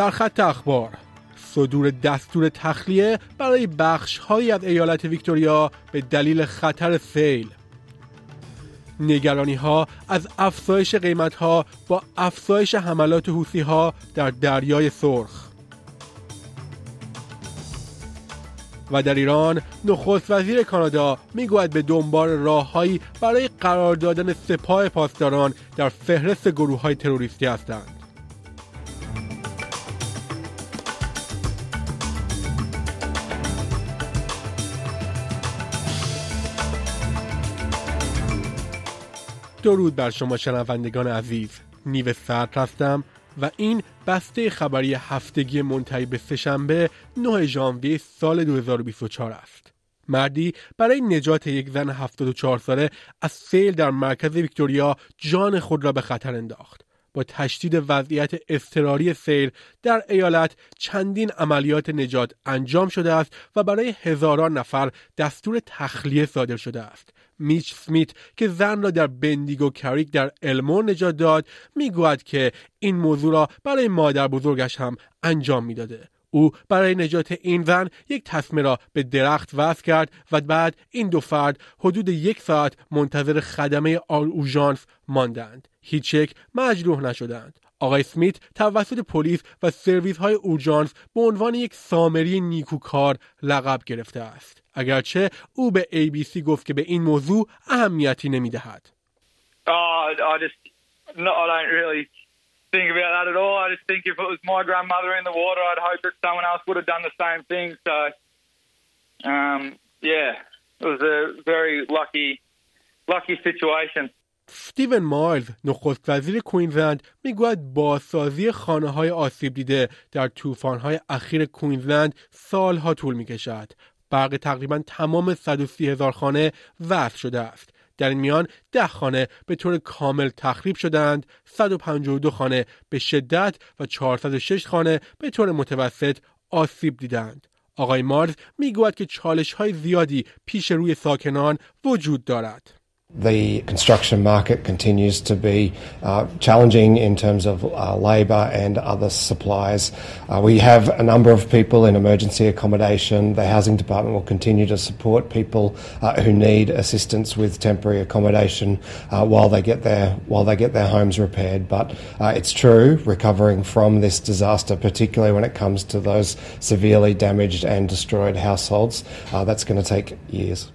سرخط اخبار. صدور دستور تخلیه برای بخش های از ایالت ویکتوریا به دلیل خطر سیل. نگرانی ها از افزایش قیمت ها با افزایش حملات حوسی ها در دریای سرخ. و در ایران نخست وزیر کانادا می‌گوید به دنبال راههایی برای قرار دادن سپاه پاسداران در فهرست گروه های تروریستی هستند. درود بر شما شنوندگان عزیز. نیو سرد هستم و این بسته خبری هفتگی منتهی به سهشنبه 9 ژانویه سال 2024 است. مردی برای نجات یک زن 74 ساله از سیل در مرکز ویکتوریا جان خود را به خطر انداخت. با تشدید وضعیت اضطراری سیل در ایالت چندین عملیات نجات انجام شده است و برای هزاران نفر دستور تخلیه صادر شده است. میچ سمیت که زن را در بندیگو کریک در المور نجات داد می‌گوید که این موضوع را برای مادر بزرگش هم انجام می‌داده. او برای نجات این زن یک تصمه را به درخت وصل کرد و بعد این دو فرد حدود یک ساعت منتظر خدمه اوژانس ماندند. هیچ یک مجروح نشدند. آقای سمیت توسط پلیس و سرویس های اورژانس به عنوان یک سامری نیکوکار لقب گرفته است. اگرچه او به ABC گفت که به این موضوع اهمیتی نمی‌دهد. Oh, think about that at all. I just think if it was my grandmother in the water, I'd hope that someone else would have done the same thing. So, um, yeah, it was a very lucky, lucky situation. ستیون مایلز نخست وزیر کوینزلند می‌گوید بازسازی خانه های آسیب دیده در طوفان های اخیر کوینزلند سالها طول می کشد. برق تقریبا تمام 130 هزار خانه وصل شده است. در این میان ده خانه به طور کامل تخریب شدند، 152 خانه به شدت و 406 خانه به طور متوسط آسیب دیدند. آقای مارز می‌گوید که چالش های زیادی پیش روی ساکنان وجود دارد. The construction market continues to be uh, challenging in terms of uh, labour and other supplies. Uh, we have a number of people in emergency accommodation. The housing department will continue to support people uh, who need assistance with temporary accommodation uh, while they get their while they get their homes repaired. But uh, it's true, recovering from this disaster, particularly when it comes to those severely damaged and destroyed households, that's going to take years.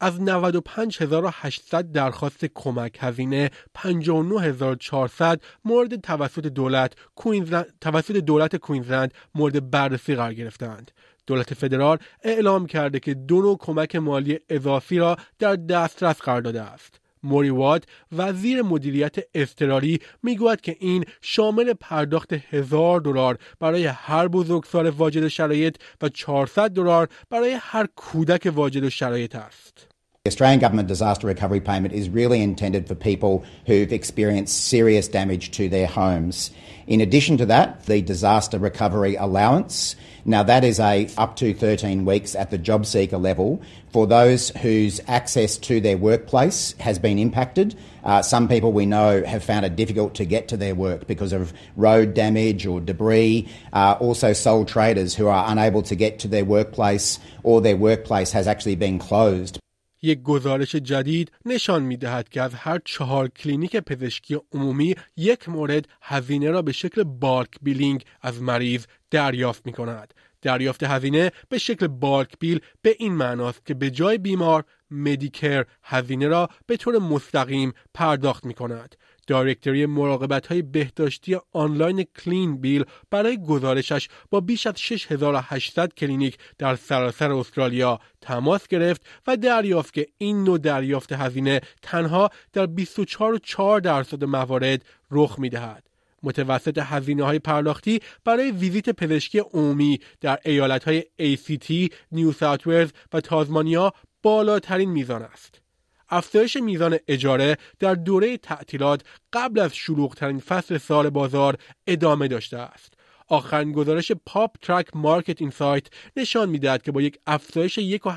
از 95800 درخواست کمک هزینه 59400 مورد توسط دولت کوینزلند توسط دولت کوینزلند مورد بررسی قرار گرفتند. دولت فدرال اعلام کرده که دو نوع کمک مالی اضافی را در دسترس قرار داده است. موری واد وزیر مدیریت اضطراری می‌گوید که این شامل پرداخت هزار دلار برای هر بزرگسال واجد شرایط و 400 دلار برای هر کودک واجد شرایط است. The Australian Government Disaster Recovery Payment is really intended for people who've experienced serious damage to their homes. In addition to that, the Disaster Recovery Allowance. Now, that is a up to 13 weeks at the job seeker level for those whose access to their workplace has been impacted. Uh, some people we know have found it difficult to get to their work because of road damage or debris. Uh, also, sole traders who are unable to get to their workplace or their workplace has actually been closed. یک گزارش جدید نشان می دهد که از هر چهار کلینیک پزشکی عمومی یک مورد هزینه را به شکل بالک بیلینگ از مریض دریافت می کند. دریافت هزینه به شکل bulk bill به این معناست که به جای بیمار Medicare هزینه را به طور مستقیم پرداخت می کند. directory مراقبت های بهداشتی آنلاین Cleanbill برای گزارشش با بیش از 6800 کلینیک در سراسر استرالیا تماس گرفت و دریافت که این نوع دریافت هزینه تنها در 24.4 درصد موارد رخ می دهد. متوسط هزینه های پرداختی برای ویزیت پزشکی عمومی در ایالت های ACT، نیو ساوت و تازمانیا بالاترین میزان است. افزایش میزان اجاره در دوره تعطیلات قبل از شلوغترین فصل سال بازار ادامه داشته است. آخرین گزارش PropTrack Market Insight نشان می‌دهد که با یک افزایش یک و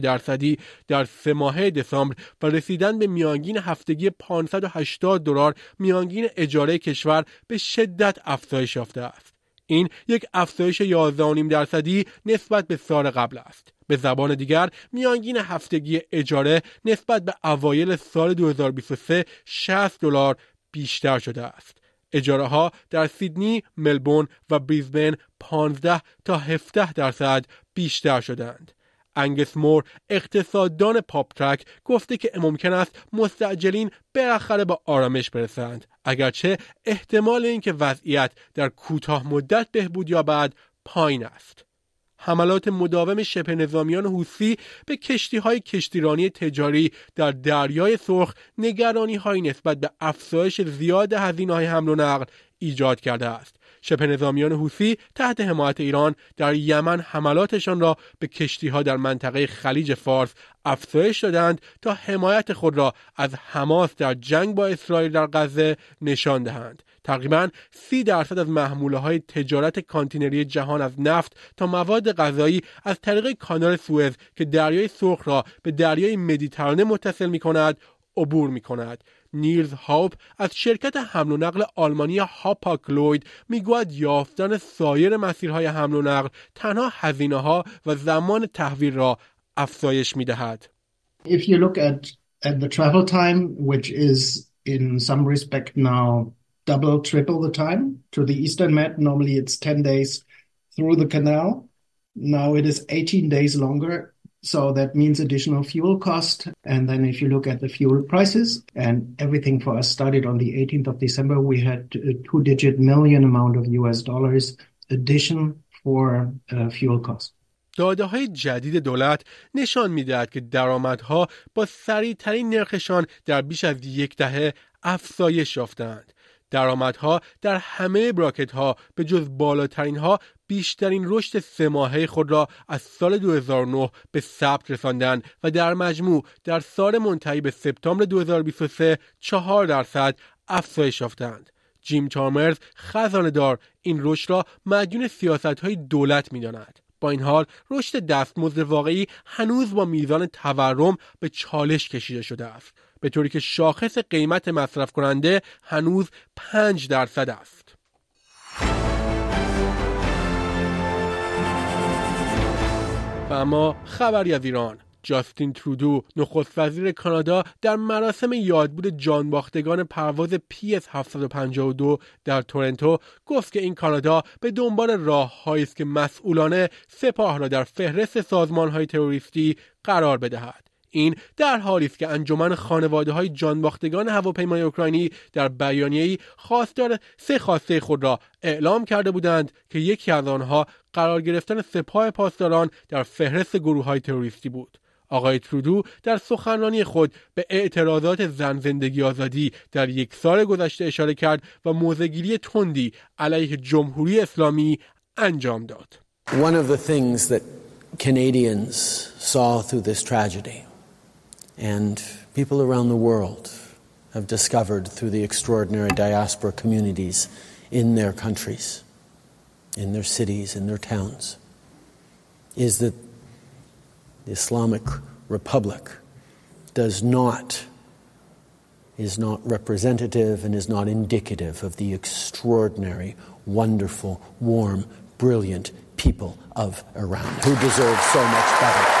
درصدی در سه ماهه دسامبر و رسیدن به میانگین هفتگی 580 دلار میانگین اجاره کشور به شدت افزایش یافته است. این یک افزایش 11.5 درصدی نسبت به سال قبل است. به زبان دیگر میانگین هفتگی اجاره نسبت به اوایل سال 2023 60 دلار بیشتر شده است. اجاره ها در سیدنی، ملبورن و بریزبن 15 تا 17 درصد بیشتر شدند. انگس مور اقتصاددان پاپ ترک گفته که ممکن است مستعجلین بالاخره با آرامش برسند اگرچه احتمال اینکه وضعیت در کوتاه مدت بهبود یابد پایین است حملات مداوم شبه نظامیان حوسی به کشتی های کشتیرانی تجاری در دریای سرخ نگرانی های نسبت به افزایش زیاد هزینه های حمل و نقل ایجاد کرده است. شبه نظامیان حوسی تحت حمایت ایران در یمن حملاتشان را به کشتی ها در منطقه خلیج فارس افزایش دادند تا حمایت خود را از حماس در جنگ با اسرائیل در غزه نشان دهند. تقریبا سی درصد از محموله های تجارت کانتینری جهان از نفت تا مواد غذایی از طریق کانال سوئز که دریای سرخ را به دریای مدیترانه متصل می کند عبور می کند. نیلز هاپ از شرکت حمل و نقل آلمانی Hapag-Lloyd می‌گوید یافتن سایر مسیرهای حمل و نقل تنها هزینه ها و زمان تحویل را افزایش می دهد. If you look at, at the travel time, which is in some respect now double, triple the time to the Eastern Med. Normally it's 10 days through the canal. Now it is 18 days longer. So that means additional fuel cost. And then if you look at the fuel prices and everything for us started on the 18th of December, we had a two digit million amount of US dollars addition for uh, fuel cost. داده های جدید دولت نشان می‌دهد که درآمدها با سریعترین نرخشان در بیش از یک دهه افزایش یافتند. درآمدها در همه براکت ها به جز بالاترین ها بیشترین رشد سه ماهه خود را از سال 2009 به ثبت رساندند و در مجموع در سال منتهی به سپتامبر 2023 چهار درصد افزایش یافتند. جیم چارمرز خزانه دار این رشد را مدیون سیاست های دولت می داند. با این حال رشد دستمزد واقعی هنوز با میزان تورم به چالش کشیده شده است به طوری که شاخص قیمت مصرف کننده هنوز 5 درصد است. و اما خبری از ایران جاستین ترودو نخست وزیر کانادا در مراسم یادبود جانباختگان پرواز PS 752 در تورنتو گفت که این کانادا به دنبال راههایی است که مسئولانه سپاه را در فهرست سازمان های تروریستی قرار بدهد این در حالی است که انجمن خانواده های جانباختگان هواپیمای اوکراینی در بیانیه‌ای خواستار سه خواسته خود را اعلام کرده بودند که یکی از آنها قرار گرفتن سپاه پاسداران در فهرست گروه های تروریستی بود. آقای ترودو در سخنرانی خود به اعتراضات زن زندگی آزادی در یک سال گذشته اشاره کرد و موزگیری تندی علیه جمهوری اسلامی انجام داد. One of the things that Canadians saw through this tragedy and people around the world have discovered through the extraordinary diaspora communities in their countries, in their cities, in their towns, is that the Islamic Republic does not is not representative and is not indicative of the extraordinary, wonderful, warm, brilliant people of Iran who deserve so much better.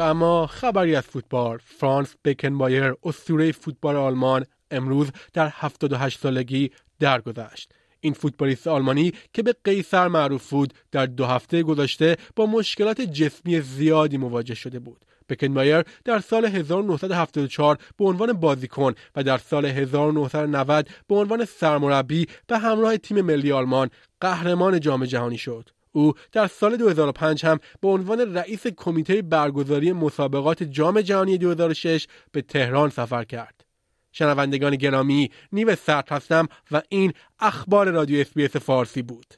و اما خبری از فوتبال. فرانس بکنبایر اسطوره فوتبال آلمان امروز در 78 سالگی درگذشت. این فوتبالیست آلمانی که به قیصر معروف بود در دو هفته گذشته با مشکلات جسمی زیادی مواجه شده بود. بکنبایر در سال 1974 به عنوان بازیکن و در سال 1990 به عنوان سرمربی به همراه تیم ملی آلمان قهرمان جام جهانی شد. او در سال 2005 هم به عنوان رئیس کمیته برگزاری مسابقات جام جهانی 2006 به تهران سفر کرد. شنوندگان گرامی نیو سرد هستم و این اخبار رادیو SBS فارسی بود.